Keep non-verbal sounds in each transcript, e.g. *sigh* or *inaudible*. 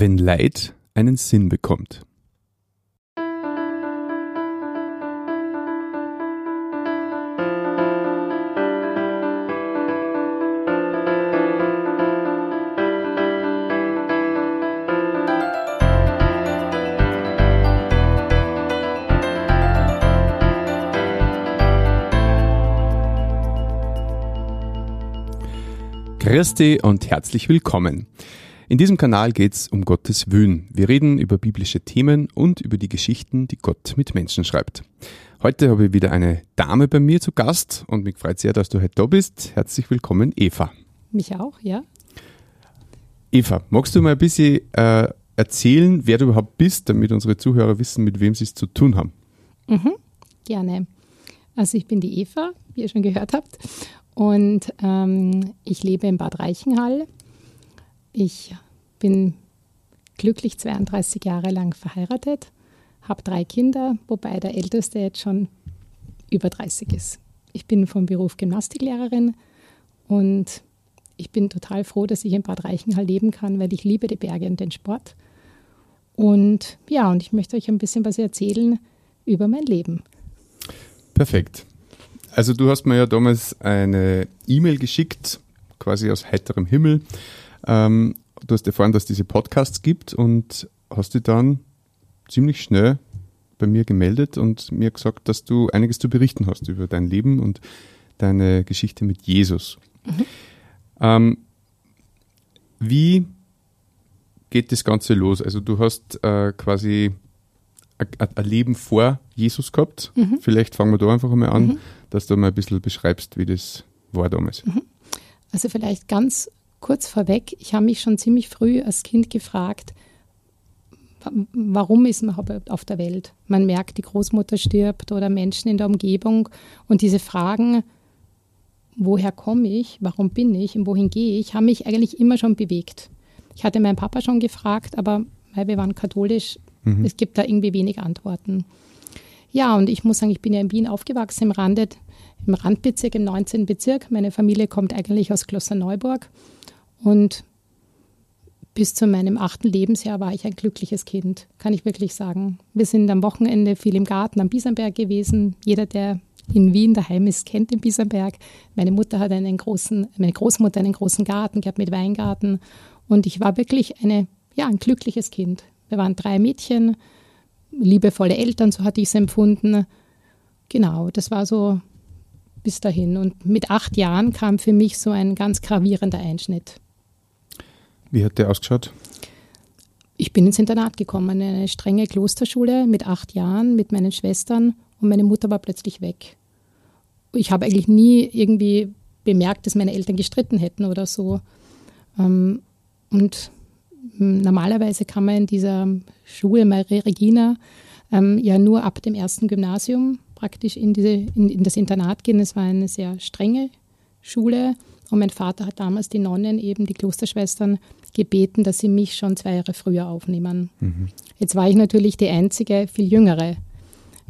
wenn Leid einen Sinn bekommt. Christi und herzlich willkommen. In diesem Kanal geht es um Gottes Wün. Wir reden über biblische Themen und über die Geschichten, die Gott mit Menschen schreibt. Heute habe ich wieder eine Dame bei mir zu Gast und mich freut sehr, dass du heute da bist. Herzlich willkommen, Eva. Mich auch, ja. Eva, magst du mal ein bisschen äh, erzählen, wer du überhaupt bist, damit unsere Zuhörer wissen, mit wem sie es zu tun haben? Mhm, gerne. Also ich bin die Eva, wie ihr schon gehört habt, und ähm, ich lebe in Bad Reichenhall ich bin glücklich 32 Jahre lang verheiratet, habe drei Kinder, wobei der älteste jetzt schon über 30 ist. Ich bin vom Beruf Gymnastiklehrerin und ich bin total froh, dass ich in Bad Reichenhall leben kann, weil ich liebe die Berge und den Sport. Und ja, und ich möchte euch ein bisschen was erzählen über mein Leben. Perfekt. Also du hast mir ja damals eine E-Mail geschickt, quasi aus heiterem Himmel, ähm, du hast erfahren, dass es diese Podcasts gibt und hast dich dann ziemlich schnell bei mir gemeldet und mir gesagt, dass du einiges zu berichten hast über dein Leben und deine Geschichte mit Jesus. Mhm. Ähm, wie geht das Ganze los? Also du hast äh, quasi ein Leben vor Jesus gehabt. Mhm. Vielleicht fangen wir da einfach mal an, mhm. dass du mal ein bisschen beschreibst, wie das war damals. Mhm. Also vielleicht ganz kurz vorweg, ich habe mich schon ziemlich früh als Kind gefragt, warum ist man überhaupt auf der Welt? Man merkt, die Großmutter stirbt oder Menschen in der Umgebung und diese Fragen, woher komme ich, warum bin ich und wohin gehe ich, haben mich eigentlich immer schon bewegt. Ich hatte meinen Papa schon gefragt, aber weil wir waren katholisch, mhm. es gibt da irgendwie wenig Antworten. Ja, und ich muss sagen, ich bin ja in Wien aufgewachsen, im Rande, im Randbezirk, im 19. Bezirk. Meine Familie kommt eigentlich aus Klosterneuburg. Und bis zu meinem achten Lebensjahr war ich ein glückliches Kind, kann ich wirklich sagen. Wir sind am Wochenende viel im Garten am Biesenberg gewesen. Jeder, der in Wien daheim ist, kennt den Biesenberg. Meine Mutter hat einen großen, meine Großmutter einen großen Garten gehabt mit Weingarten. Und ich war wirklich eine, ja, ein glückliches Kind. Wir waren drei Mädchen, liebevolle Eltern, so hatte ich es empfunden. Genau, das war so bis dahin. Und mit acht Jahren kam für mich so ein ganz gravierender Einschnitt. Wie hat der ausgeschaut? Ich bin ins Internat gekommen, eine strenge Klosterschule mit acht Jahren mit meinen Schwestern und meine Mutter war plötzlich weg. Ich habe eigentlich nie irgendwie bemerkt, dass meine Eltern gestritten hätten oder so. Ähm, und normalerweise kann man in dieser Schule Maria Regina ähm, ja nur ab dem ersten Gymnasium praktisch in, diese, in, in das Internat gehen. Es war eine sehr strenge Schule und mein Vater hat damals die Nonnen, eben die Klosterschwestern, gebeten, dass sie mich schon zwei Jahre früher aufnehmen. Mhm. Jetzt war ich natürlich die einzige, viel jüngere,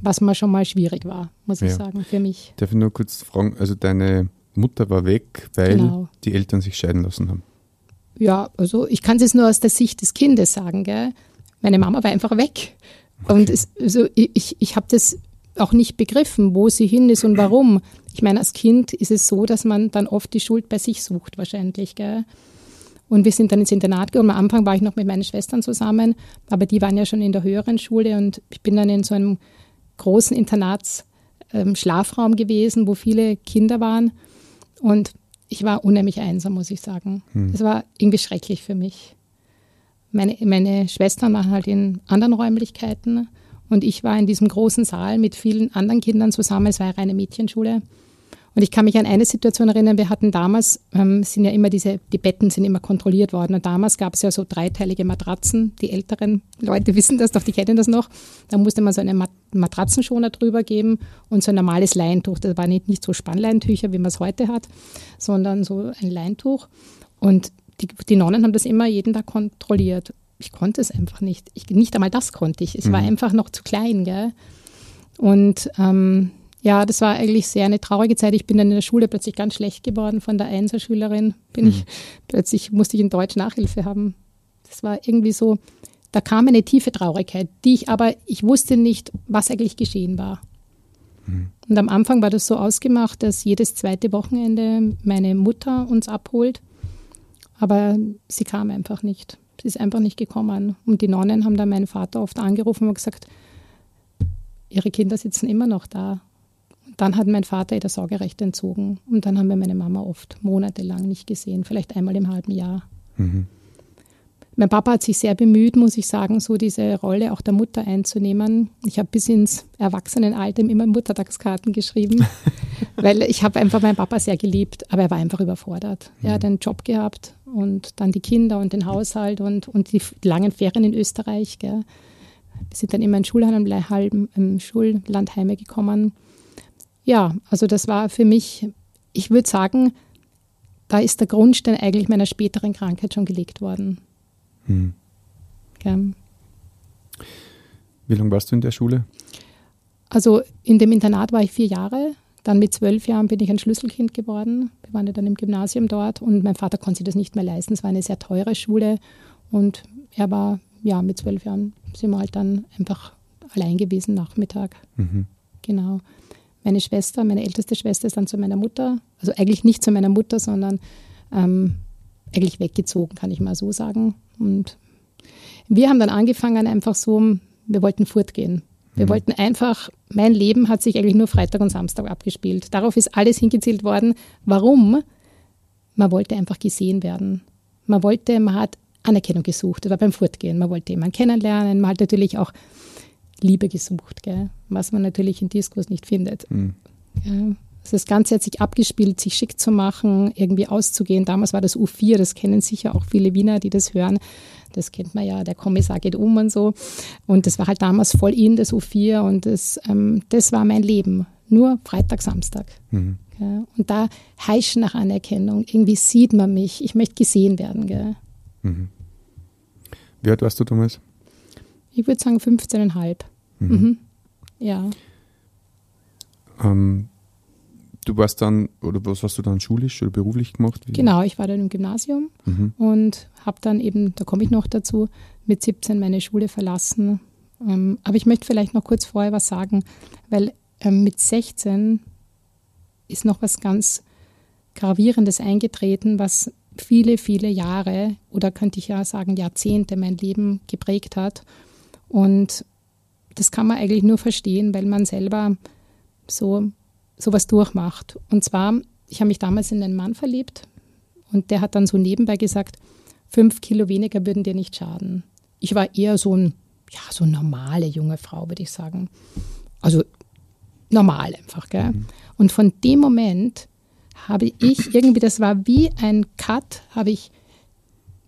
was mal schon mal schwierig war, muss ja. ich sagen, für mich. Darf ich nur kurz fragen, also deine Mutter war weg, weil genau. die Eltern sich scheiden lassen haben? Ja, also ich kann es jetzt nur aus der Sicht des Kindes sagen, gell? Meine Mama war einfach weg. Okay. Und es, also ich, ich habe das auch nicht begriffen, wo sie hin ist und warum. Ich meine, als Kind ist es so, dass man dann oft die Schuld bei sich sucht, wahrscheinlich. Gell? Und wir sind dann ins Internat gegangen. Am Anfang war ich noch mit meinen Schwestern zusammen, aber die waren ja schon in der höheren Schule und ich bin dann in so einem großen Internatsschlafraum ähm, gewesen, wo viele Kinder waren. Und ich war unheimlich einsam, muss ich sagen. Hm. Es war irgendwie schrecklich für mich. Meine, meine Schwestern waren halt in anderen Räumlichkeiten und ich war in diesem großen Saal mit vielen anderen Kindern zusammen. Es war eine reine Mädchenschule. Und ich kann mich an eine Situation erinnern, wir hatten damals, ähm, sind ja immer diese, die Betten sind immer kontrolliert worden. Und damals gab es ja so dreiteilige Matratzen. Die älteren Leute *laughs* wissen das doch, die kennen das noch. Da musste man so einen Mat Matratzenschoner drüber geben und so ein normales Leintuch. Das war nicht, nicht so Spannleintücher, wie man es heute hat, sondern so ein Leintuch. Und die, die Nonnen haben das immer jeden Tag kontrolliert ich konnte es einfach nicht. Ich, nicht einmal das konnte ich. Es mhm. war einfach noch zu klein, gell? Und ähm, ja, das war eigentlich sehr eine traurige Zeit. Ich bin dann in der Schule plötzlich ganz schlecht geworden von der Einserschülerin. Bin mhm. ich plötzlich musste ich in Deutsch Nachhilfe haben. Das war irgendwie so, da kam eine tiefe Traurigkeit, die ich aber, ich wusste nicht, was eigentlich geschehen war. Mhm. Und am Anfang war das so ausgemacht, dass jedes zweite Wochenende meine Mutter uns abholt. Aber sie kam einfach nicht. Sie ist einfach nicht gekommen. Und die Nonnen haben dann meinen Vater oft angerufen und gesagt, ihre Kinder sitzen immer noch da. Dann hat mein Vater ihr das Sorgerecht entzogen. Und dann haben wir meine Mama oft monatelang nicht gesehen, vielleicht einmal im halben Jahr. Mhm. Mein Papa hat sich sehr bemüht, muss ich sagen, so diese Rolle auch der Mutter einzunehmen. Ich habe bis ins Erwachsenenalter immer Muttertagskarten geschrieben, *laughs* weil ich habe einfach meinen Papa sehr geliebt, aber er war einfach überfordert. Er hat mhm. einen Job gehabt und dann die Kinder und den Haushalt und, und die langen Ferien in Österreich. Gell. Wir sind dann immer in Schulheim, im Schulland heimgekommen. Ja, also das war für mich, ich würde sagen, da ist der Grundstein eigentlich meiner späteren Krankheit schon gelegt worden. Hm. Gern. Wie lange warst du in der Schule? Also in dem Internat war ich vier Jahre. Dann mit zwölf Jahren bin ich ein Schlüsselkind geworden. Wir waren ja dann im Gymnasium dort und mein Vater konnte sich das nicht mehr leisten. Es war eine sehr teure Schule und er war, ja, mit zwölf Jahren sind wir halt dann einfach allein gewesen Nachmittag. Mhm. Genau. Meine Schwester, meine älteste Schwester ist dann zu meiner Mutter, also eigentlich nicht zu meiner Mutter, sondern ähm, eigentlich weggezogen, kann ich mal so sagen. Und wir haben dann angefangen, einfach so, wir wollten fortgehen. Wir mhm. wollten einfach, mein Leben hat sich eigentlich nur Freitag und Samstag abgespielt. Darauf ist alles hingezielt worden. Warum? Man wollte einfach gesehen werden. Man wollte, man hat Anerkennung gesucht, das war beim Fortgehen. Man wollte jemanden kennenlernen, man hat natürlich auch Liebe gesucht, gell? was man natürlich in Diskurs nicht findet. Mhm. Ja, also das Ganze hat sich abgespielt, sich schick zu machen, irgendwie auszugehen. Damals war das U4, das kennen sicher auch viele Wiener, die das hören. Das kennt man ja, der Kommissar geht um und so. Und das war halt damals voll in, das U4. Und das, ähm, das war mein Leben. Nur Freitag, Samstag. Mhm. Ja, und da heischen nach Anerkennung. Irgendwie sieht man mich. Ich möchte gesehen werden. Gell? Mhm. Wie alt warst du damals? Ich würde sagen 15,5. Mhm. mhm. Ja. Ähm, du warst dann, oder was hast du dann schulisch oder beruflich gemacht? Wie? Genau, ich war dann im Gymnasium mhm. und habe dann eben, da komme ich noch dazu, mit 17 meine Schule verlassen. Ähm, aber ich möchte vielleicht noch kurz vorher was sagen, weil ähm, mit 16 ist noch was ganz Gravierendes eingetreten, was viele, viele Jahre oder könnte ich ja sagen Jahrzehnte mein Leben geprägt hat. Und das kann man eigentlich nur verstehen, weil man selber so sowas durchmacht. Und zwar, ich habe mich damals in einen Mann verliebt und der hat dann so nebenbei gesagt, fünf Kilo weniger würden dir nicht schaden. Ich war eher so ein, ja, so eine normale junge Frau, würde ich sagen. Also normal einfach, gell? Mhm. Und von dem Moment habe ich irgendwie, das war wie ein Cut, habe ich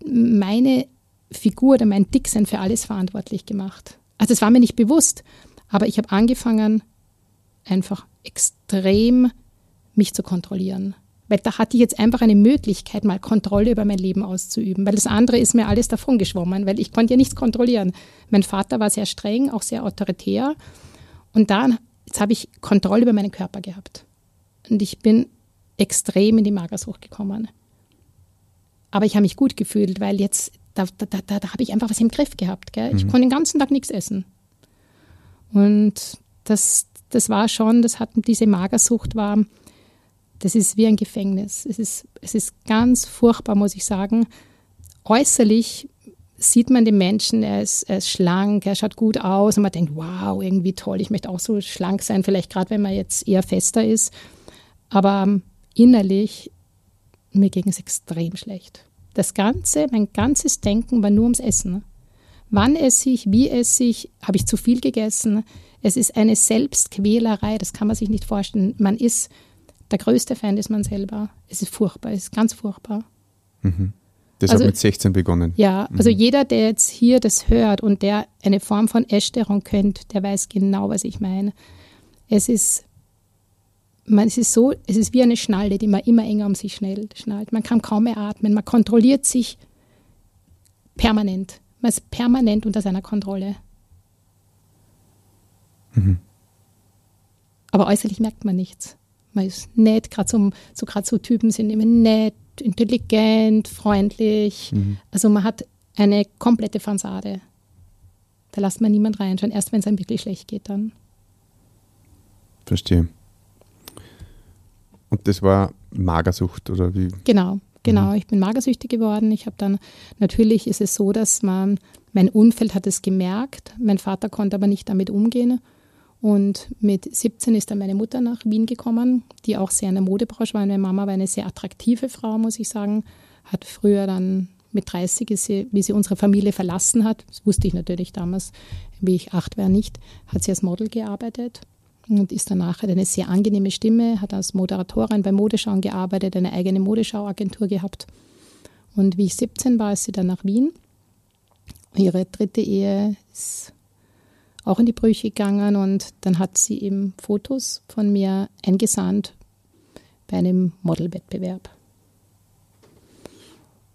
meine Figur oder mein Dicksein für alles verantwortlich gemacht. Also es war mir nicht bewusst, aber ich habe angefangen, einfach extrem mich zu kontrollieren. Weil da hatte ich jetzt einfach eine Möglichkeit, mal Kontrolle über mein Leben auszuüben. Weil das andere ist mir alles davon geschwommen, weil ich konnte ja nichts kontrollieren. Mein Vater war sehr streng, auch sehr autoritär. Und dann, jetzt habe ich Kontrolle über meinen Körper gehabt. Und ich bin extrem in die Magersucht gekommen. Aber ich habe mich gut gefühlt, weil jetzt, da, da, da, da habe ich einfach was im Griff gehabt. Gell? Ich mhm. konnte den ganzen Tag nichts essen. Und das, das war schon, das hat diese Magersucht war, das ist wie ein Gefängnis. Es ist, es ist ganz furchtbar, muss ich sagen. Äußerlich sieht man den Menschen, er ist, er ist schlank, er schaut gut aus und man denkt, wow, irgendwie toll, ich möchte auch so schlank sein, vielleicht gerade wenn man jetzt eher fester ist. Aber innerlich, mir ging es extrem schlecht. Das Ganze, mein ganzes Denken war nur ums Essen. Wann esse ich, wie esse ich, habe ich zu viel gegessen, es ist eine Selbstquälerei, das kann man sich nicht vorstellen. Man ist, der größte Feind ist man selber. Es ist furchtbar, es ist ganz furchtbar. Mhm. Das also, hat mit 16 begonnen. Ja, mhm. also jeder, der jetzt hier das hört und der eine Form von Essstörung kennt, der weiß genau, was ich meine. Es ist, man, es ist so, es ist wie eine Schnalle, die man immer enger um sich schnallt. Man kann kaum mehr atmen, man kontrolliert sich permanent. Man ist permanent unter seiner Kontrolle. Mhm. Aber äußerlich merkt man nichts. Man ist nett, gerade so, so, so Typen sind immer nett, intelligent, freundlich. Mhm. Also man hat eine komplette Fassade. Da lässt man niemand reinschauen, erst wenn es einem wirklich schlecht geht dann. Verstehe. Und das war Magersucht oder wie? Genau, genau. Mhm. Ich bin magersüchtig geworden. Ich habe dann, natürlich ist es so, dass man, mein Umfeld hat es gemerkt. Mein Vater konnte aber nicht damit umgehen. Und mit 17 ist dann meine Mutter nach Wien gekommen, die auch sehr in der Modebranche war. Meine Mama war eine sehr attraktive Frau, muss ich sagen. Hat früher dann mit 30, sie, wie sie unsere Familie verlassen hat, das wusste ich natürlich damals, wie ich acht war, nicht, hat sie als Model gearbeitet und ist danach hat eine sehr angenehme Stimme, hat als Moderatorin bei Modeschauen gearbeitet, eine eigene Modeschauagentur gehabt. Und wie ich 17 war, ist sie dann nach Wien. Ihre dritte Ehe ist auch in die Brüche gegangen und dann hat sie eben Fotos von mir eingesandt bei einem Modelwettbewerb.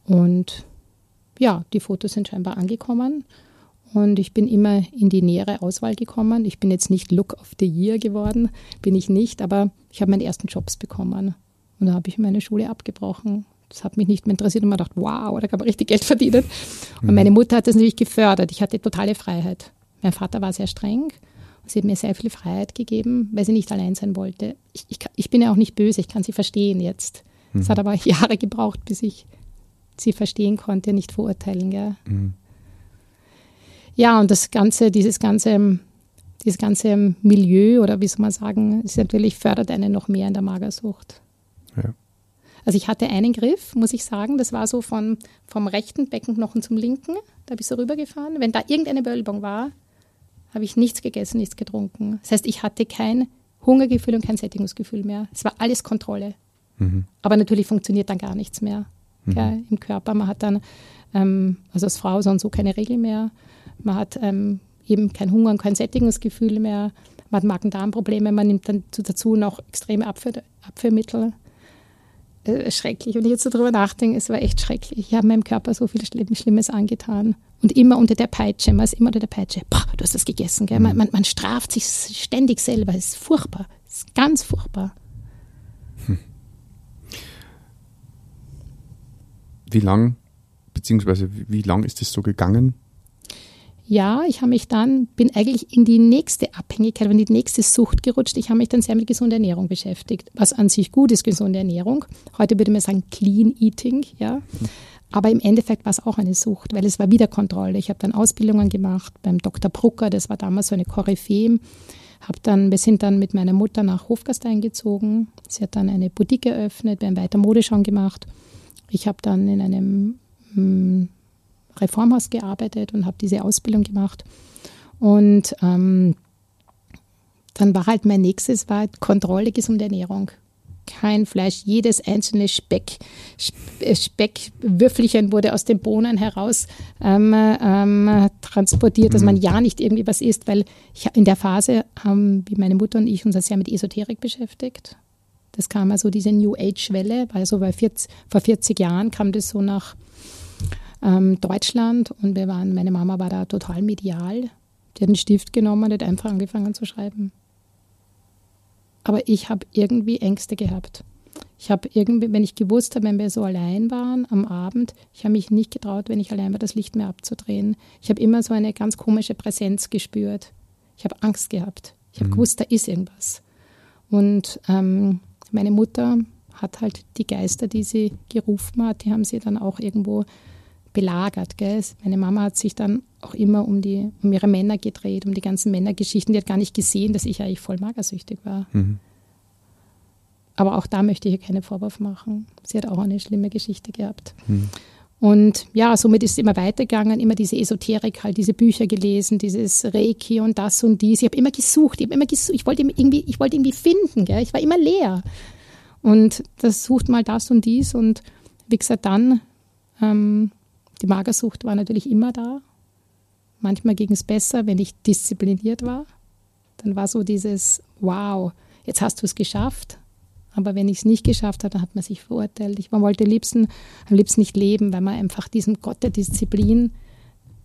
Und ja, die Fotos sind scheinbar angekommen und ich bin immer in die nähere Auswahl gekommen. Ich bin jetzt nicht Look of the Year geworden, bin ich nicht, aber ich habe meine ersten Jobs bekommen. Und da habe ich meine Schule abgebrochen. Das hat mich nicht mehr interessiert und man dachte, wow, da kann man richtig Geld verdienen. Und mhm. meine Mutter hat das natürlich gefördert. Ich hatte totale Freiheit. Mein Vater war sehr streng und sie hat mir sehr viel Freiheit gegeben, weil sie nicht allein sein wollte. Ich, ich, ich bin ja auch nicht böse, ich kann sie verstehen jetzt. Es mhm. hat aber *laughs* Jahre gebraucht, bis ich sie verstehen konnte, nicht verurteilen. Gell? Mhm. Ja, und das ganze, dieses ganze, dieses ganze Milieu oder wie soll man sagen, ist natürlich fördert einen noch mehr in der Magersucht. Ja. Also ich hatte einen Griff, muss ich sagen, das war so von, vom rechten Beckenknochen zum linken, da habe ich so rübergefahren. Wenn da irgendeine Wölbung war, habe ich nichts gegessen, nichts getrunken. Das heißt, ich hatte kein Hungergefühl und kein Sättigungsgefühl mehr. Es war alles Kontrolle. Mhm. Aber natürlich funktioniert dann gar nichts mehr mhm. gell, im Körper. Man hat dann, ähm, also als Frau so und so keine Regel mehr. Man hat ähm, eben kein Hunger und kein Sättigungsgefühl mehr. Man hat Magen-Darm-Probleme. Man nimmt dann dazu noch extreme Abführ Abführmittel. Äh, schrecklich. Wenn ich jetzt so drüber nachdenke, es war echt schrecklich. Ich habe meinem Körper so viel Schlimmes angetan. Und immer unter der Peitsche. Man ist immer unter der Peitsche. Boah, du hast das gegessen. Gell? Man, mhm. man, man straft sich ständig selber. Es ist furchtbar. Es ist ganz furchtbar. Hm. Wie lang, beziehungsweise wie lang ist es so gegangen? Ja, ich habe mich dann, bin eigentlich in die nächste Abhängigkeit, in die nächste Sucht gerutscht. Ich habe mich dann sehr mit gesunder Ernährung beschäftigt, was an sich gut ist, gesunde Ernährung. Heute würde man sagen Clean Eating, ja. Aber im Endeffekt war es auch eine Sucht, weil es war wieder Kontrolle. Ich habe dann Ausbildungen gemacht beim Dr. Brucker, das war damals so eine Koryphäe. Hab dann, wir sind dann mit meiner Mutter nach Hofgastein gezogen. Sie hat dann eine Boutique eröffnet, wir haben weiter Modeschauen gemacht. Ich habe dann in einem hm, Reformhaus gearbeitet und habe diese Ausbildung gemacht. Und ähm, dann war halt mein nächstes war halt Kontrolle gesunde Ernährung. Kein Fleisch, jedes einzelne Speck, Speckwürfelchen wurde aus den Bohnen heraus ähm, ähm, transportiert, dass man mhm. ja nicht irgendwie was isst, weil ich, in der Phase haben wie meine Mutter und ich uns sehr mit Esoterik beschäftigt. Das kam also diese New Age-Welle, also bei 40, vor 40 Jahren kam das so nach ähm, Deutschland und wir waren, meine Mama war da total medial. Die hat einen Stift genommen und hat einfach angefangen zu schreiben. Aber ich habe irgendwie Ängste gehabt. Ich habe irgendwie, wenn ich gewusst habe, wenn wir so allein waren am Abend, ich habe mich nicht getraut, wenn ich allein war, das Licht mehr abzudrehen. Ich habe immer so eine ganz komische Präsenz gespürt. Ich habe Angst gehabt. Ich habe mhm. gewusst, da ist irgendwas. Und ähm, meine Mutter hat halt die Geister, die sie gerufen hat, die haben sie dann auch irgendwo belagert. Gell? Meine Mama hat sich dann auch immer um, die, um ihre Männer gedreht, um die ganzen Männergeschichten. Die hat gar nicht gesehen, dass ich eigentlich voll magersüchtig war. Mhm. Aber auch da möchte ich ihr keinen Vorwurf machen. Sie hat auch eine schlimme Geschichte gehabt. Mhm. Und ja, somit ist es immer weitergegangen, immer diese Esoterik, halt diese Bücher gelesen, dieses Reiki und das und dies. Ich habe immer gesucht, ich, immer gesucht, ich wollte irgendwie, ich wollte irgendwie finden, gell? ich war immer leer. Und das sucht mal das und dies und wie gesagt, dann ähm, die Magersucht war natürlich immer da. Manchmal ging es besser, wenn ich diszipliniert war. Dann war so dieses, wow, jetzt hast du es geschafft. Aber wenn ich es nicht geschafft habe, dann hat man sich verurteilt. Ich, man wollte liebsten, am liebsten nicht leben, weil man einfach diesen Gott der Disziplin,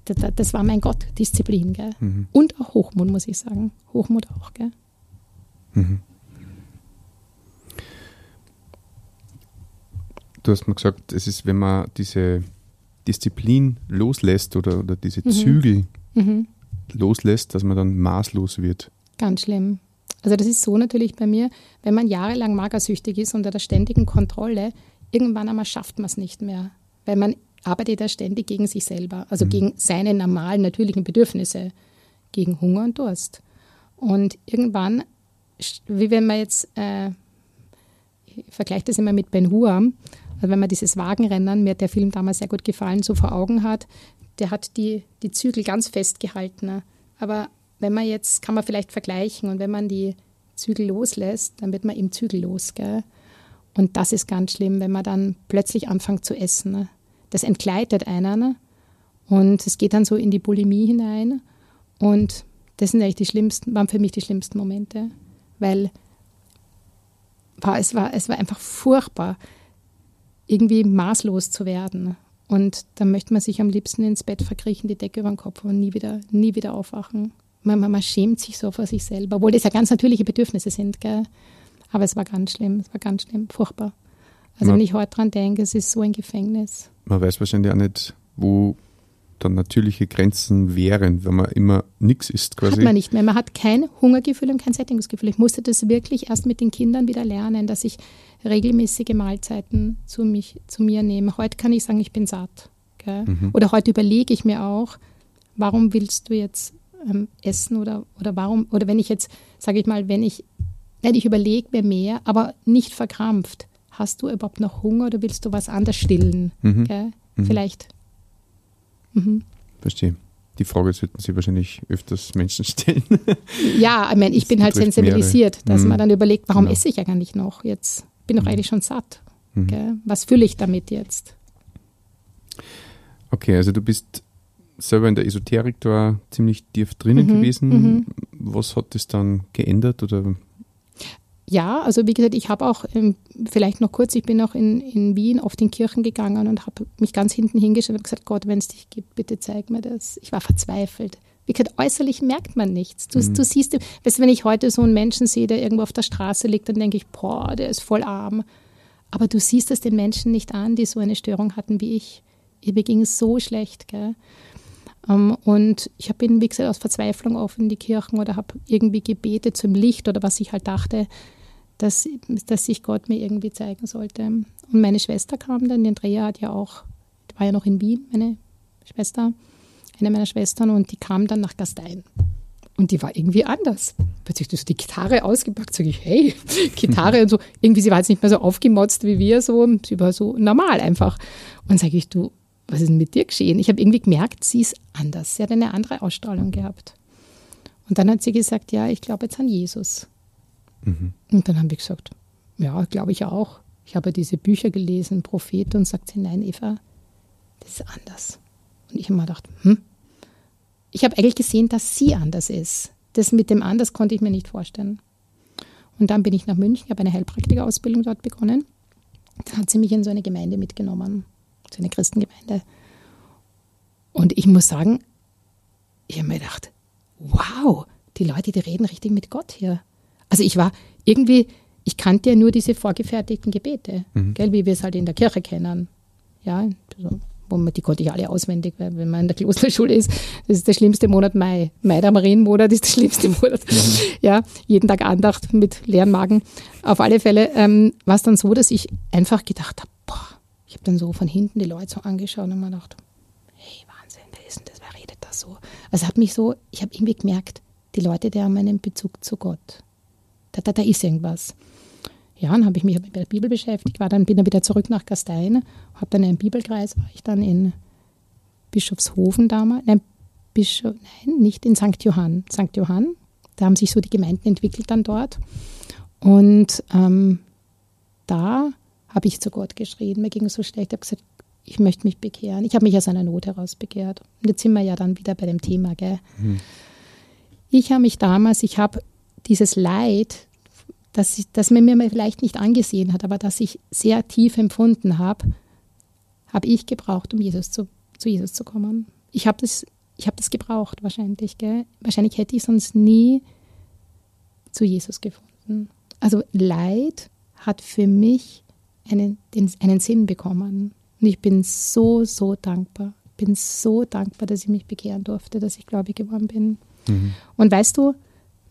das, das war mein Gott, Disziplin. Gell? Mhm. Und auch Hochmut, muss ich sagen. Hochmut auch. Gell? Mhm. Du hast mir gesagt, es ist, wenn man diese Disziplin loslässt oder, oder diese Zügel Mhm. loslässt, dass man dann maßlos wird. Ganz schlimm. Also das ist so natürlich bei mir, wenn man jahrelang magersüchtig ist unter der ständigen Kontrolle, irgendwann einmal schafft man es nicht mehr, weil man arbeitet ja ständig gegen sich selber, also gegen seine normalen, natürlichen Bedürfnisse, gegen Hunger und Durst. Und irgendwann, wie wenn man jetzt, äh, ich vergleiche das immer mit Ben Hur, also wenn man dieses Wagenrennen, mir hat der Film damals sehr gut gefallen, so vor Augen hat, der hat die, die Zügel ganz festgehalten. Aber wenn man jetzt, kann man vielleicht vergleichen, und wenn man die Zügel loslässt, dann wird man eben zügellos. Gell? Und das ist ganz schlimm, wenn man dann plötzlich anfängt zu essen. Ne? Das entgleitet einer ne? und es geht dann so in die Bulimie hinein. Und das sind eigentlich die schlimmsten, waren für mich die schlimmsten Momente, weil war, es, war, es war einfach furchtbar, irgendwie maßlos zu werden. Und dann möchte man sich am liebsten ins Bett verkriechen, die Decke über den Kopf und nie wieder, nie wieder aufwachen. Man, man, man schämt sich so vor sich selber, obwohl das ja ganz natürliche Bedürfnisse sind. Gell? Aber es war ganz schlimm, es war ganz schlimm, furchtbar. Also Ja. wenn ich heute dran denke, es ist so ein Gefängnis. Man weiß wahrscheinlich auch nicht, wo dann natürliche Grenzen wären, wenn man immer nichts isst quasi. Hat man nicht mehr. Man hat kein Hungergefühl und kein Sättigungsgefühl. Ich musste das wirklich erst mit den Kindern wieder lernen, dass ich regelmäßige Mahlzeiten zu, mich, zu mir nehme. Heute kann ich sagen, ich bin satt. Gell? Oder heute überlege ich mir auch, warum willst du jetzt ähm, essen oder, oder warum, oder wenn ich jetzt, sage ich mal, wenn ich, nein, ich überlege mir mehr, aber nicht verkrampft. Hast du überhaupt noch Hunger oder willst du was anderes stillen? Mhm. Gell? Vielleicht. Mhm. Verstehe. Die Frage sollten Sie wahrscheinlich öfters Menschen *laughs* stellen. Ja, ich, meine, ich Das bin halt sensibilisiert, dass mehrere. man dann überlegt, warum Genau. esse ich ja gar nicht noch jetzt? Bin doch eigentlich schon satt. Mhm. Was fühle ich damit jetzt? Okay, also du bist selber in der Esoterik da ziemlich tief drinnen Mhm, gewesen. mhm. Was hat das dann geändert? Oder Ja, also wie gesagt, ich habe auch, ähm, vielleicht noch kurz, ich bin auch in, in Wien oft in Kirchen gegangen und habe mich ganz hinten hingestellt und gesagt, Gott, wenn es dich gibt, bitte zeig mir das. Ich war verzweifelt. Wie gesagt, äußerlich merkt man nichts. Du, du siehst, weißt du, wenn ich heute so einen Menschen sehe, der irgendwo auf der Straße liegt, dann denke ich, boah, der ist voll arm. Aber du siehst es den Menschen nicht an, die so eine Störung hatten wie ich. Ihr ging es so schlecht, gell? Ähm, und ich habe ihn, wie gesagt, aus Verzweiflung auf in die Kirchen oder habe irgendwie gebetet zum Licht oder was ich halt dachte, dass, dass sich Gott mir irgendwie zeigen sollte. Und meine Schwester kam dann, die Andrea hat ja auch, war ja noch in Wien, meine Schwester, eine meiner Schwestern, und die kam dann nach Gastein. Und die war irgendwie anders. Plötzlich so die Gitarre ausgepackt, sage ich, hey, *laughs* Gitarre und so. Irgendwie, sie war jetzt nicht mehr so aufgemotzt wie wir, so, sie war so normal einfach. Und sage ich, du, was ist denn mit dir geschehen? Ich habe irgendwie gemerkt, sie ist anders. Sie hat eine andere Ausstrahlung gehabt. Und dann hat sie gesagt, ja, ich glaube jetzt an Jesus. Und dann habe ich gesagt, ja, glaube ich auch. Ich habe diese Bücher gelesen, Prophet, und sagt sie, nein, Eva, das ist anders. Und ich habe mir gedacht, hm. Ich habe eigentlich gesehen, dass sie anders ist. Das mit dem anders konnte ich mir nicht vorstellen. Und dann bin ich nach München, habe eine Heilpraktikerausbildung dort begonnen. Dann hat sie mich in so eine Gemeinde mitgenommen, so eine Christengemeinde. Und ich muss sagen, ich habe mir gedacht, wow, die Leute, die reden richtig mit Gott hier. Also ich war irgendwie, ich kannte ja nur diese vorgefertigten Gebete, gell, wie wir es halt in der Kirche kennen. Ja, so, wo man, die konnte ich alle auswendig, weil wenn man in der Klosterschule ist, das ist der schlimmste Monat Mai. Mai, der Marienmonat ist der schlimmste Monat. Ja, jeden Tag Andacht mit leeren Magen. Auf alle Fälle ähm, war es dann so, dass ich einfach gedacht habe, boah, ich habe dann so von hinten die Leute so angeschaut und mir gedacht, hey, Wahnsinn, wer ist denn das, wer redet da so? Also hat mich so, ich habe irgendwie gemerkt, die Leute, die haben einen Bezug zu Gott. Da, da, da ist irgendwas. Ja, dann habe ich mich mit der Bibel beschäftigt, war dann, bin dann wieder zurück nach Gastein, habe dann einen Bibelkreis, war ich dann in Bischofshofen damals, nein, Bischof, nein, nicht in St. Johann, St. Johann, da haben sich so die Gemeinden entwickelt dann dort und ähm, da habe ich zu Gott geschrien, mir ging es so schlecht, ich habe gesagt, ich möchte mich bekehren. Ich habe mich aus einer Not heraus bekehrt. Und jetzt sind wir ja dann wieder bei dem Thema, gell? Ich habe mich damals, ich habe dieses Leid, das, ich, das man mir vielleicht nicht angesehen hat, aber das ich sehr tief empfunden habe, habe ich gebraucht, um Jesus zu, zu Jesus zu kommen. Ich habe das, ich habe das gebraucht wahrscheinlich. Gell? Wahrscheinlich hätte ich sonst nie zu Jesus gefunden. Also Leid hat für mich einen, den, einen Sinn bekommen. Und ich bin so, so dankbar. Bin so dankbar, dass ich mich bekehren durfte, dass ich gläubig geworden bin. Mhm. Und weißt du,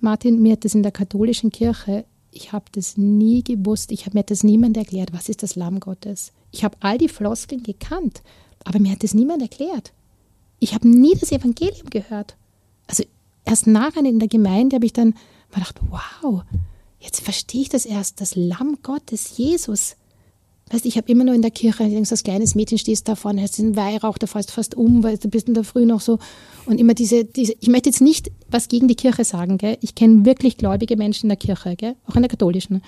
Martin, mir hat das in der katholischen Kirche, ich habe das nie gewusst, ich habe mir das niemand erklärt, was ist das Lamm Gottes. Ich habe all die Floskeln gekannt, aber mir hat das niemand erklärt. Ich habe nie das Evangelium gehört. Also erst nachher in der Gemeinde habe ich dann gedacht, wow, jetzt verstehe ich das erst, das Lamm Gottes, Jesus. Weißt ich habe immer nur in der Kirche, ich denke, so als kleines Mädchen stehst da vorne, hast den Weihrauch, da fällst fast um, weil du bist in der Früh noch so. Und immer diese, diese, ich möchte jetzt nicht was gegen die Kirche sagen, gell? Ich kenne wirklich gläubige Menschen in der Kirche, gell? Auch in der katholischen.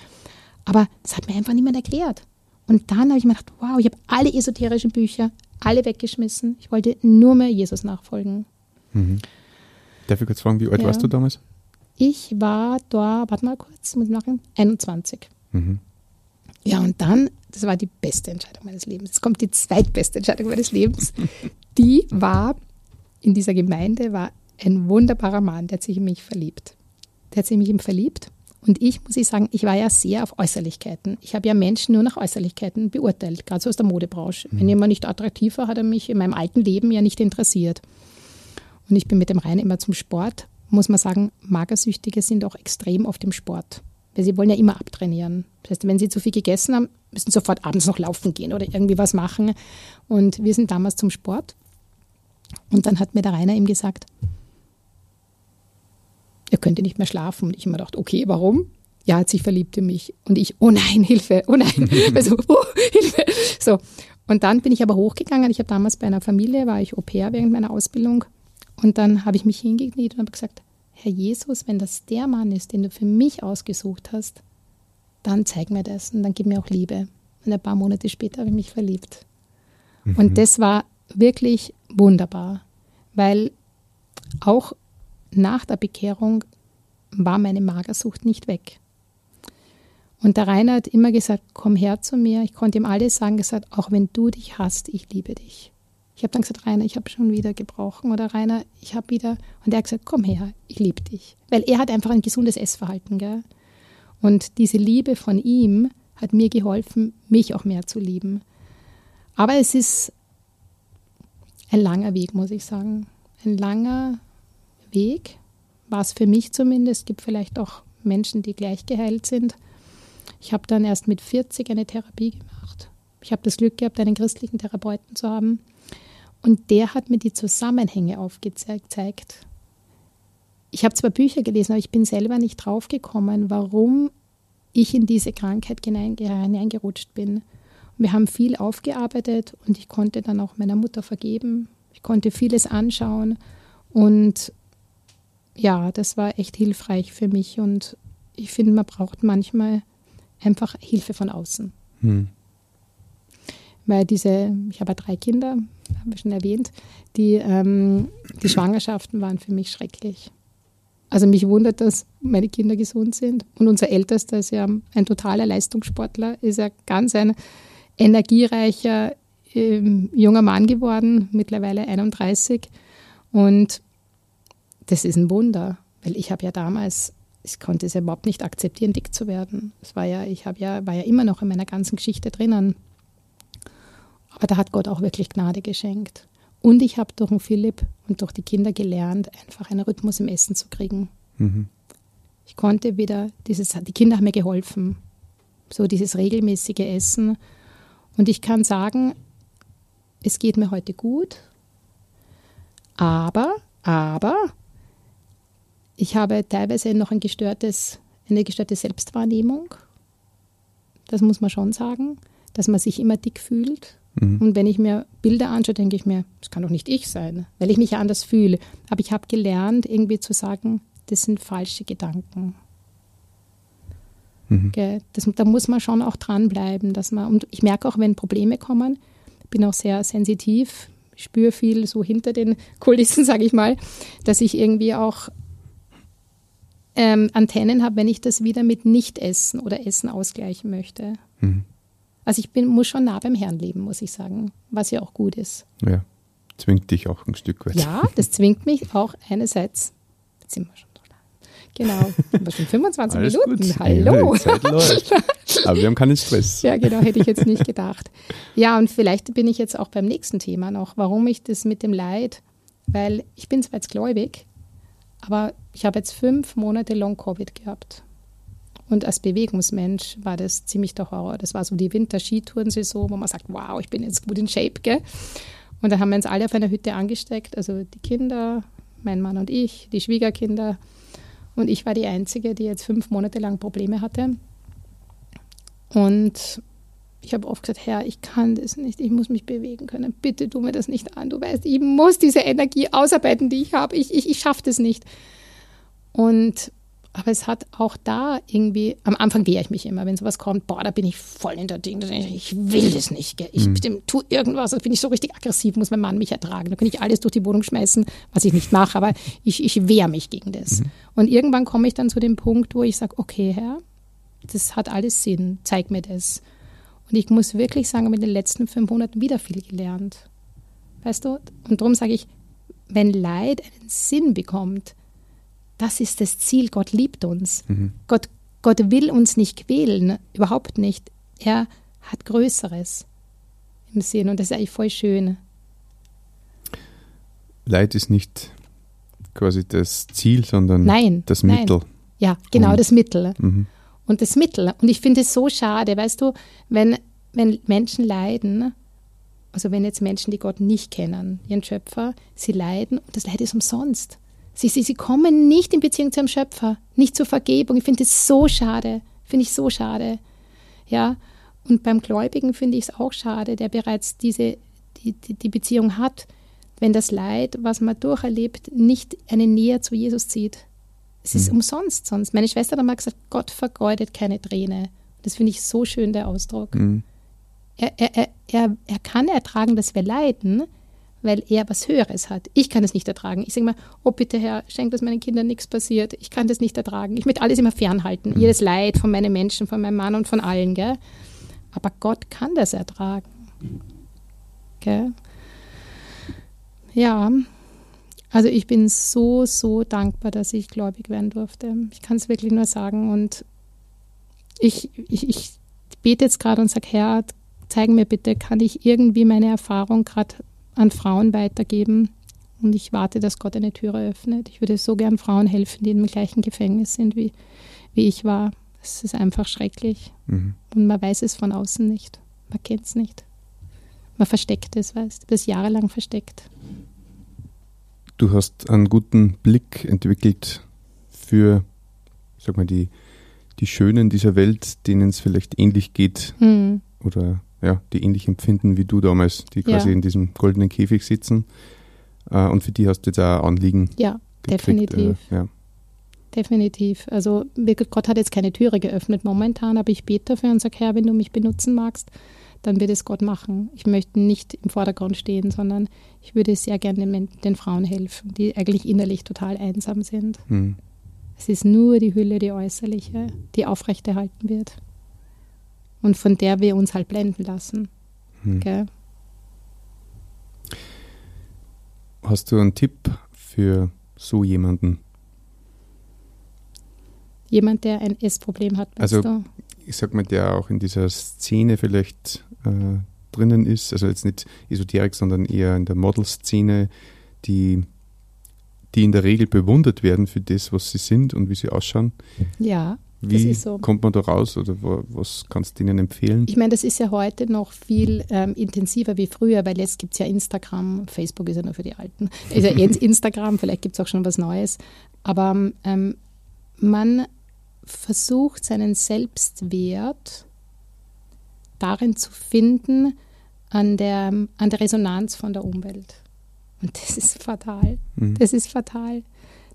Aber das hat mir einfach niemand erklärt. Und dann habe ich mir gedacht, wow, ich habe alle esoterischen Bücher, alle weggeschmissen. Ich wollte nur mehr Jesus nachfolgen. Mhm. Darf ich kurz fragen, wie alt ja. warst du damals? Ich war da, warte mal kurz, muss ich nachher, 21. Mhm. Ja, und dann, das war die beste Entscheidung meines Lebens. Jetzt kommt die zweitbeste Entscheidung meines Lebens. *laughs* Die war, in dieser Gemeinde war ein wunderbarer Mann, der hat sich in mich verliebt. Der hat sich in mich verliebt. Und ich muss ich sagen, ich war ja sehr auf Äußerlichkeiten. Ich habe ja Menschen nur nach Äußerlichkeiten beurteilt, gerade so aus der Modebranche. Mhm. Wenn jemand nicht attraktiv war, hat er mich in meinem alten Leben ja nicht interessiert. Und ich bin mit dem Rhein immer zum Sport. Muss man sagen, Magersüchtige sind auch extrem auf dem Sport. Weil sie wollen ja immer abtrainieren. Das heißt, wenn sie zu viel gegessen haben, müssen sie sofort abends noch laufen gehen oder irgendwie was machen. Und wir sind damals zum Sport. Und dann hat mir der Rainer ihm gesagt, er könnte nicht mehr schlafen. Und ich immer gedacht, okay, warum? Ja, hat sich verliebt in mich. Und ich, oh nein, *laughs* Hilfe, oh nein. *laughs* also, oh, Hilfe. So. Und dann bin ich aber hochgegangen. Ich habe damals bei einer Familie, war ich Au pair während meiner Ausbildung. Und dann habe ich mich hingekniet und habe gesagt, Herr Jesus, wenn das der Mann ist, den du für mich ausgesucht hast, dann zeig mir das und dann gib mir auch Liebe. Und ein paar Monate später habe ich mich verliebt. Mhm. Und das war wirklich wunderbar, weil auch nach der Bekehrung war meine Magersucht nicht weg. Und der Rainer hat immer gesagt, komm her zu mir. Ich konnte ihm alles sagen, gesagt, auch wenn du dich hast, ich liebe dich. Ich habe dann gesagt, Rainer, ich habe schon wieder gebrochen oder Rainer, ich habe wieder. Und er hat gesagt, komm her, ich liebe dich. Weil er hat einfach ein gesundes Essverhalten. Gell? Und diese Liebe von ihm hat mir geholfen, mich auch mehr zu lieben. Aber es ist ein langer Weg, muss ich sagen. Ein langer Weg, war es für mich zumindest. Es gibt vielleicht auch Menschen, die gleich geheilt sind. Ich habe dann erst mit 40 eine Therapie gemacht. Ich habe das Glück gehabt, einen christlichen Therapeuten zu haben. Und der hat mir die Zusammenhänge aufgezeigt. Ich habe zwar Bücher gelesen, aber ich bin selber nicht draufgekommen, warum ich in diese Krankheit hineingerutscht bin. Wir haben viel aufgearbeitet und ich konnte dann auch meiner Mutter vergeben. Ich konnte vieles anschauen und ja, das war echt hilfreich für mich und ich finde, man braucht manchmal einfach Hilfe von außen. Hm. Weil diese, ich habe drei Kinder, haben wir schon erwähnt, die, ähm, die Schwangerschaften waren für mich schrecklich. Also mich wundert, dass meine Kinder gesund sind. Und unser Ältester ist ja ein totaler Leistungssportler, ist ja ganz ein energiereicher ähm, junger Mann geworden, mittlerweile 31. Und das ist ein Wunder, weil ich habe ja damals, ich konnte es ja überhaupt nicht akzeptieren, dick zu werden. Es war ja, ich habe ja, war ja immer noch in meiner ganzen Geschichte drinnen. Aber da hat Gott auch wirklich Gnade geschenkt. Und ich habe durch den Philipp und durch die Kinder gelernt, einfach einen Rhythmus im Essen zu kriegen. Mhm. Ich konnte wieder dieses, die Kinder haben mir geholfen, so dieses regelmäßige Essen. Und ich kann sagen, es geht mir heute gut, aber, aber, ich habe teilweise noch ein gestörtes, eine gestörte Selbstwahrnehmung. Das muss man schon sagen, dass man sich immer dick fühlt Mhm. Und wenn ich mir Bilder anschaue, denke ich mir, das kann doch nicht ich sein, weil ich mich ja anders fühle. Aber ich habe gelernt, irgendwie zu sagen, das sind falsche Gedanken. Mhm. Das, da muss man schon auch dranbleiben. Dass man, und ich merke auch, wenn Probleme kommen, bin auch sehr sensitiv, spüre viel so hinter den Kulissen, *laughs* sage ich mal, dass ich irgendwie auch ähm, Antennen habe, wenn ich das wieder mit Nicht-Essen oder Essen ausgleichen möchte. Mhm. Also ich bin, muss schon nah beim Herrn leben, muss ich sagen, was ja auch gut ist. Ja, zwingt dich auch ein Stück weit. Ja, das zwingt mich auch einerseits, jetzt sind wir schon so Genau. Aber schon 25 Alles Minuten. gut. Hallo. Ja. *laughs* Aber wir haben keinen Stress. Ja, genau, hätte ich jetzt nicht gedacht. Ja, und vielleicht bin ich jetzt auch beim nächsten Thema noch, warum ich das mit dem Leid, weil ich bin zwar jetzt gläubig, aber ich habe jetzt fünf Monate Long-Covid gehabt. Und als Bewegungsmensch war das ziemlich der Horror. Das war so die Winter-Skitourensaison, wo man sagt, wow, ich bin jetzt gut in Shape, gell? Und da haben wir uns alle auf einer Hütte angesteckt, also die Kinder, mein Mann und ich, die Schwiegerkinder. Und ich war die Einzige, die jetzt fünf Monate lang Probleme hatte. Und ich habe oft gesagt, Herr, ich kann das nicht, ich muss mich bewegen können. Bitte tu mir das nicht an. Du weißt, ich muss diese Energie ausarbeiten, die ich habe. Ich, ich, ich schaffe das nicht. Und aber es hat auch da irgendwie, am Anfang wehre ich mich immer, wenn sowas kommt, boah, da bin ich voll in der Ding, ich will das nicht, gell? ich mhm. tue irgendwas, da bin ich so richtig aggressiv, muss mein Mann mich ertragen, da kann ich alles durch die Wohnung schmeißen, was ich nicht mache, aber ich, ich wehre mich gegen das. Mhm. Und irgendwann komme ich dann zu dem Punkt, wo ich sage, okay, Herr, das hat alles Sinn, zeig mir das. Und ich muss wirklich sagen, mit den letzten fünf Monaten wieder viel gelernt. Weißt du? Und darum sage ich, wenn Leid einen Sinn bekommt, das ist das Ziel. Gott liebt uns. Mhm. Gott, Gott will uns nicht quälen, überhaupt nicht. Er hat Größeres im Sinn und das ist eigentlich voll schön. Leid ist nicht quasi das Ziel, sondern nein, das nein. Mittel. Ja, genau, mhm. das Mittel. Mhm. Und das Mittel. Und ich finde es so schade, weißt du, wenn, wenn Menschen leiden, also wenn jetzt Menschen, die Gott nicht kennen, ihren Schöpfer, sie leiden und das Leid ist umsonst. Sie, sie, sie kommen nicht in Beziehung zum Schöpfer, nicht zur Vergebung. Ich finde das so schade. Finde ich so schade. Ja. Und beim Gläubigen finde ich es auch schade, der bereits diese, die, die, die Beziehung hat, wenn das Leid, was man durcherlebt, nicht eine Nähe zu Jesus zieht. Es ist mhm. umsonst sonst. Meine Schwester hat einmal gesagt, Gott vergeudet keine Träne. Das finde ich so schön, der Ausdruck. Mhm. Er, er, er, er kann ertragen, dass wir leiden, weil er was Höheres hat. Ich kann es nicht ertragen. Ich sage mal, oh bitte Herr, schenk, dass meinen Kindern nichts passiert. Ich kann das nicht ertragen. Ich möchte alles immer fernhalten. Mhm. Jedes Leid von meinen Menschen, von meinem Mann und von allen. Gell? Aber Gott kann das ertragen. Gell? Ja, also ich bin so, so dankbar, dass ich gläubig werden durfte. Ich kann es wirklich nur sagen. Und ich, ich, ich bete jetzt gerade und sage, Herr, zeig mir bitte, kann ich irgendwie meine Erfahrung gerade an Frauen weitergeben. Und ich warte, dass Gott eine Türe öffnet. Ich würde so gern Frauen helfen, die im gleichen Gefängnis sind, wie, wie ich war. Es ist einfach schrecklich. Mhm. Und man weiß es von außen nicht. Man kennt es nicht. Man versteckt es, weißt du, das jahrelang versteckt. Du hast einen guten Blick entwickelt für, sag mal, die, die Schönen dieser Welt, denen es vielleicht ähnlich geht mhm. oder ja, die ähnlich empfinden wie du damals, die quasi ja. in diesem goldenen Käfig sitzen. Äh, und für die hast du jetzt auch Anliegen. Ja, gekriegt, definitiv. Äh, ja. Definitiv. Also Gott hat jetzt keine Türe geöffnet momentan, aber ich bete dafür und sage, Herr, wenn du mich benutzen magst, dann wird es Gott machen. Ich möchte nicht im Vordergrund stehen, sondern ich würde sehr gerne den, den Frauen helfen, die eigentlich innerlich total einsam sind. Mhm. Es ist nur die Hülle, die äußerliche, die aufrechterhalten wird und von der wir uns halt blenden lassen. Hm. Hast du einen Tipp für so jemanden? Jemand, der ein Essproblem hat, also, du? ich sag mal, der auch in dieser Szene vielleicht äh, drinnen ist, also jetzt nicht Esoterik, sondern eher in der Modelszene, die, die in der Regel bewundert werden für das, was sie sind und wie sie ausschauen. Ja. Wie so. kommt man da raus oder was kannst du ihnen empfehlen? Ich meine, das ist ja heute noch viel ähm, intensiver wie früher, weil jetzt gibt es ja Instagram, Facebook ist ja nur für die Alten. Ist ja jetzt *laughs* Instagram, vielleicht gibt es auch schon was Neues. Aber ähm, man versucht seinen Selbstwert darin zu finden, an der, an der Resonanz von der Umwelt. Und das ist fatal. Mhm. Das ist fatal.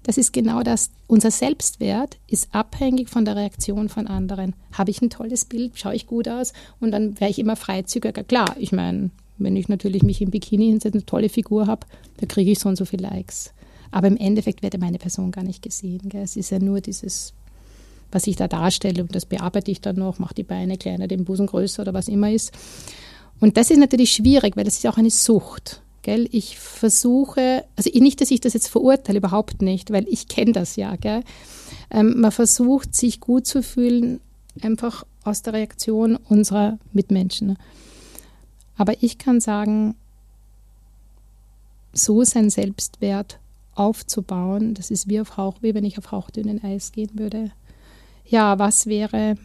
Das ist genau das. Unser Selbstwert ist abhängig von der Reaktion von anderen. Habe ich ein tolles Bild, schaue ich gut aus und dann wäre ich immer freizügiger. Klar, ich meine, wenn ich natürlich mich im Bikini hinsetze, eine tolle Figur habe, da kriege ich so und so viele Likes. Aber im Endeffekt wird meine Person gar nicht gesehen. Gell? Es ist ja nur dieses, was ich da darstelle und das bearbeite ich dann noch, mache die Beine kleiner, den Busen größer oder was immer ist. Und das ist natürlich schwierig, weil das ist auch eine Sucht. Gell? Ich versuche, also nicht, dass ich das jetzt verurteile, überhaupt nicht, weil ich kenne das ja. Gell? Ähm, man versucht, sich gut zu fühlen, einfach aus der Reaktion unserer Mitmenschen. Aber ich kann sagen, so sein Selbstwert aufzubauen, das ist wie, auf Hauch, wie wenn ich auf hauchdünnen Eis gehen würde. Ja, was wäre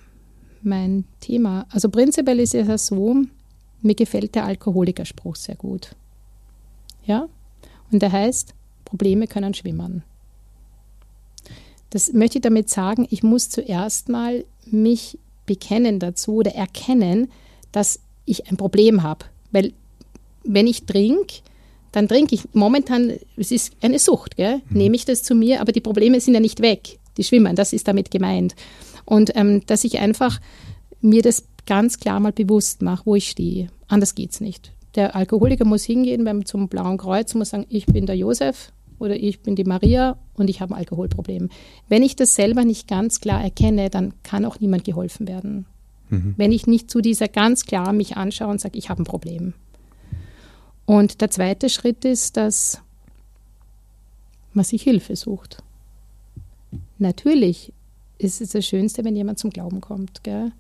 mein Thema? Also prinzipiell ist es ja so, mir gefällt der Alkoholikerspruch sehr gut. Ja? Und der heißt, Probleme können schwimmen. Das möchte ich damit sagen, ich muss zuerst mal mich bekennen dazu oder erkennen, dass ich ein Problem habe. Weil wenn ich trinke, dann trinke ich momentan, es ist eine Sucht, gell? Mhm. nehme ich das zu mir, aber die Probleme sind ja nicht weg, die schwimmen, das ist damit gemeint. Und ähm, dass ich einfach mir das ganz klar mal bewusst mache, wo ich stehe. Anders geht es nicht. Der Alkoholiker muss hingehen beim, zum Blauen Kreuz und muss sagen, ich bin der Josef oder ich bin die Maria und ich habe ein Alkoholproblem. Wenn ich das selber nicht ganz klar erkenne, dann kann auch niemand geholfen werden. Mhm. Wenn ich nicht zu dieser ganz klar mich anschaue und sage, ich habe ein Problem. Und der zweite Schritt ist, dass man sich Hilfe sucht. Natürlich ist es das Schönste, wenn jemand zum Glauben kommt, gell?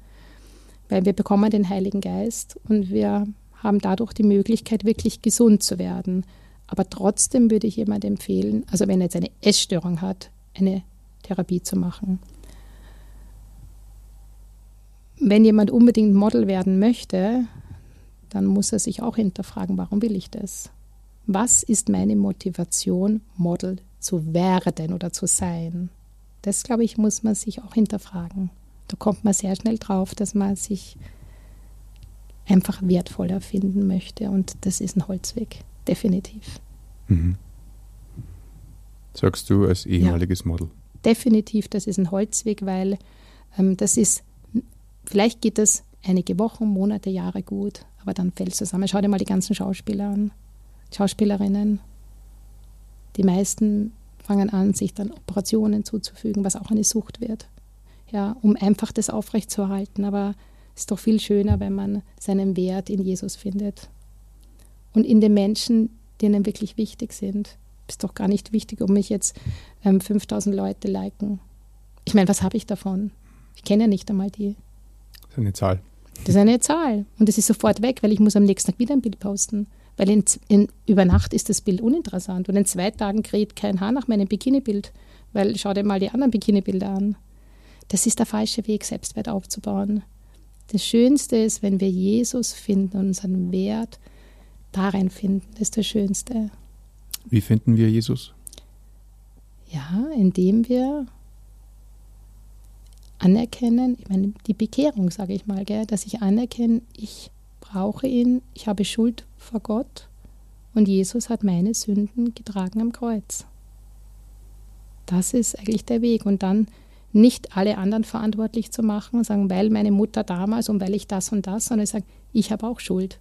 weil wir bekommen den Heiligen Geist und wir haben dadurch die Möglichkeit, wirklich gesund zu werden. Aber trotzdem würde ich jemand empfehlen, also wenn er jetzt eine Essstörung hat, eine Therapie zu machen. Wenn jemand unbedingt Model werden möchte, dann muss er sich auch hinterfragen, warum will ich das? Was ist meine Motivation, Model zu werden oder zu sein? Das, glaube ich, muss man sich auch hinterfragen. Da kommt man sehr schnell drauf, dass man sich einfach wertvoller finden möchte. Und das ist ein Holzweg, definitiv. Mhm. Sagst du als ehemaliges ja, Model? Definitiv, das ist ein Holzweg, weil ähm, das ist, vielleicht geht das einige Wochen, Monate, Jahre gut, aber dann fällt es zusammen. Schau dir mal die ganzen Schauspieler an, Schauspielerinnen. Die meisten fangen an, sich dann Operationen zuzufügen, was auch eine Sucht wird. Ja, um einfach das aufrechtzuerhalten. Aber ist doch viel schöner, wenn man seinen Wert in Jesus findet. Und in den Menschen, die einem wirklich wichtig sind. Ist doch gar nicht wichtig, ob mich jetzt ähm, 5000 Leute liken. Ich meine, was habe ich davon? Ich kenne ja nicht einmal die. Das ist eine Zahl. Das ist eine Zahl. Und es ist sofort weg, weil ich muss am nächsten Tag wieder ein Bild posten. Weil in, in, über Nacht ist das Bild uninteressant. Und in zwei Tagen kräht kein Haar nach meinem Bikini-Bild. Weil schau dir mal die anderen Bikini-Bilder an. Das ist der falsche Weg, Selbstwert aufzubauen. Das Schönste ist, wenn wir Jesus finden und unseren Wert darin finden. Das ist das Schönste. Wie finden wir Jesus? Ja, indem wir anerkennen, ich meine, die Bekehrung, sage ich mal, gell, dass ich anerkenne, ich brauche ihn, ich habe Schuld vor Gott und Jesus hat meine Sünden getragen am Kreuz. Das ist eigentlich der Weg. Und dann nicht alle anderen verantwortlich zu machen und sagen, weil meine Mutter damals und weil ich das und das, sondern sagen, ich habe auch Schuld.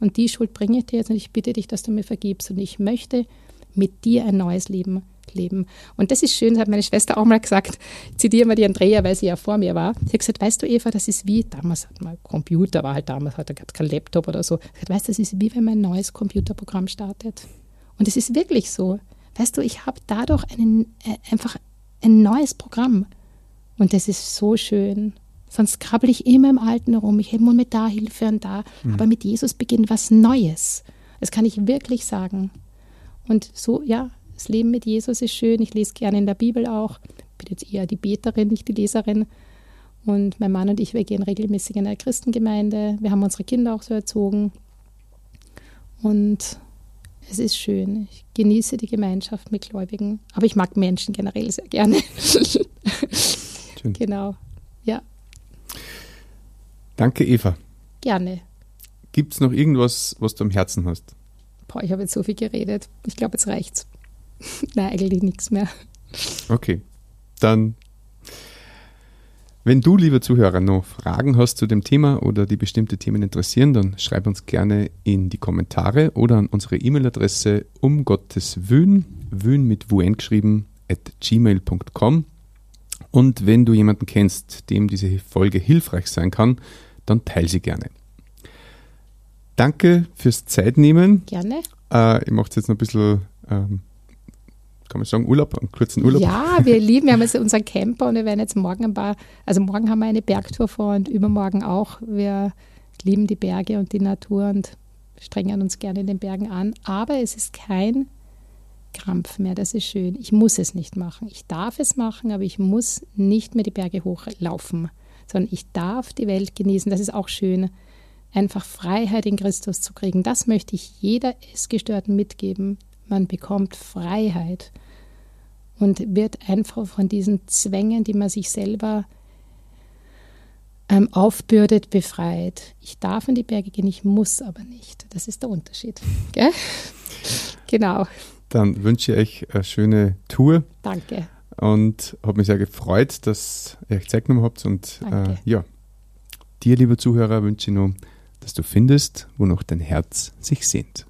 Und die Schuld bringe ich dir jetzt und ich bitte dich, dass du mir vergibst. Und ich möchte mit dir ein neues Leben leben. Und das ist schön, das hat meine Schwester auch mal gesagt. Ich zitiere mal die Andrea, weil sie ja vor mir war. Sie hat gesagt, weißt du, Eva, das ist wie, damals hat man Computer, war halt damals, da gab es kein Laptop oder so. Hat, weißt du, das ist wie, wenn man ein neues Computerprogramm startet. Und es ist wirklich so. Weißt du, ich habe dadurch einen, äh, einfach ein neues Programm. Und das ist so schön. Sonst krabbel ich immer im Alten herum. Ich habe mit da Hilfe und da. Mhm. Aber mit Jesus beginnt was Neues. Das kann ich wirklich sagen. Und so, ja, das Leben mit Jesus ist schön. Ich lese gerne in der Bibel auch. Ich bin jetzt eher die Beterin, nicht die Leserin. Und mein Mann und ich, wir gehen regelmäßig in eine Christengemeinde. Wir haben unsere Kinder auch so erzogen. Und es ist schön. Ich genieße die Gemeinschaft mit Gläubigen. Aber ich mag Menschen generell sehr gerne. *laughs* Schön. Genau. Ja. Danke, Eva. Gerne. Gibt es noch irgendwas, was du am Herzen hast? Boah, ich habe jetzt so viel geredet. Ich glaube, jetzt reicht's. *laughs* Nein, eigentlich nichts mehr. Okay. Dann, wenn du, lieber Zuhörer, noch Fragen hast zu dem Thema oder die bestimmte Themen interessieren, dann schreib uns gerne in die Kommentare oder an unsere E-Mail-Adresse um Gottes Wün, Wün mit Wun geschrieben, at gmail.com. Und wenn du jemanden kennst, dem diese Folge hilfreich sein kann, dann teile sie gerne. Danke fürs Zeitnehmen. Gerne. Äh, ich mache jetzt noch ein bisschen, ähm, kann man sagen, Urlaub, einen kurzen Urlaub. Ja, wir *laughs* lieben, wir haben jetzt unseren Camper und wir werden jetzt morgen ein paar, also morgen haben wir eine Bergtour vor und übermorgen auch. Wir lieben die Berge und die Natur und strengen uns gerne in den Bergen an. Aber es ist kein Krampf mehr, das ist schön. Ich muss es nicht machen. Ich darf es machen, aber ich muss nicht mehr die Berge hochlaufen, sondern ich darf die Welt genießen. Das ist auch schön einfach Freiheit in Christus zu kriegen. Das möchte ich jeder Essgestörten mitgeben. Man bekommt Freiheit und wird einfach von diesen Zwängen, die man sich selber ähm, aufbürdet, befreit. Ich darf in die Berge gehen, ich muss aber nicht. Das ist der Unterschied. Gell? *laughs* genau. Dann wünsche ich euch eine schöne Tour. Danke. Und habe mich sehr gefreut, dass ihr euch Zeit genommen habt. Und äh, ja, dir, lieber Zuhörer, wünsche ich noch dass du findest, wo noch dein Herz sich sehnt.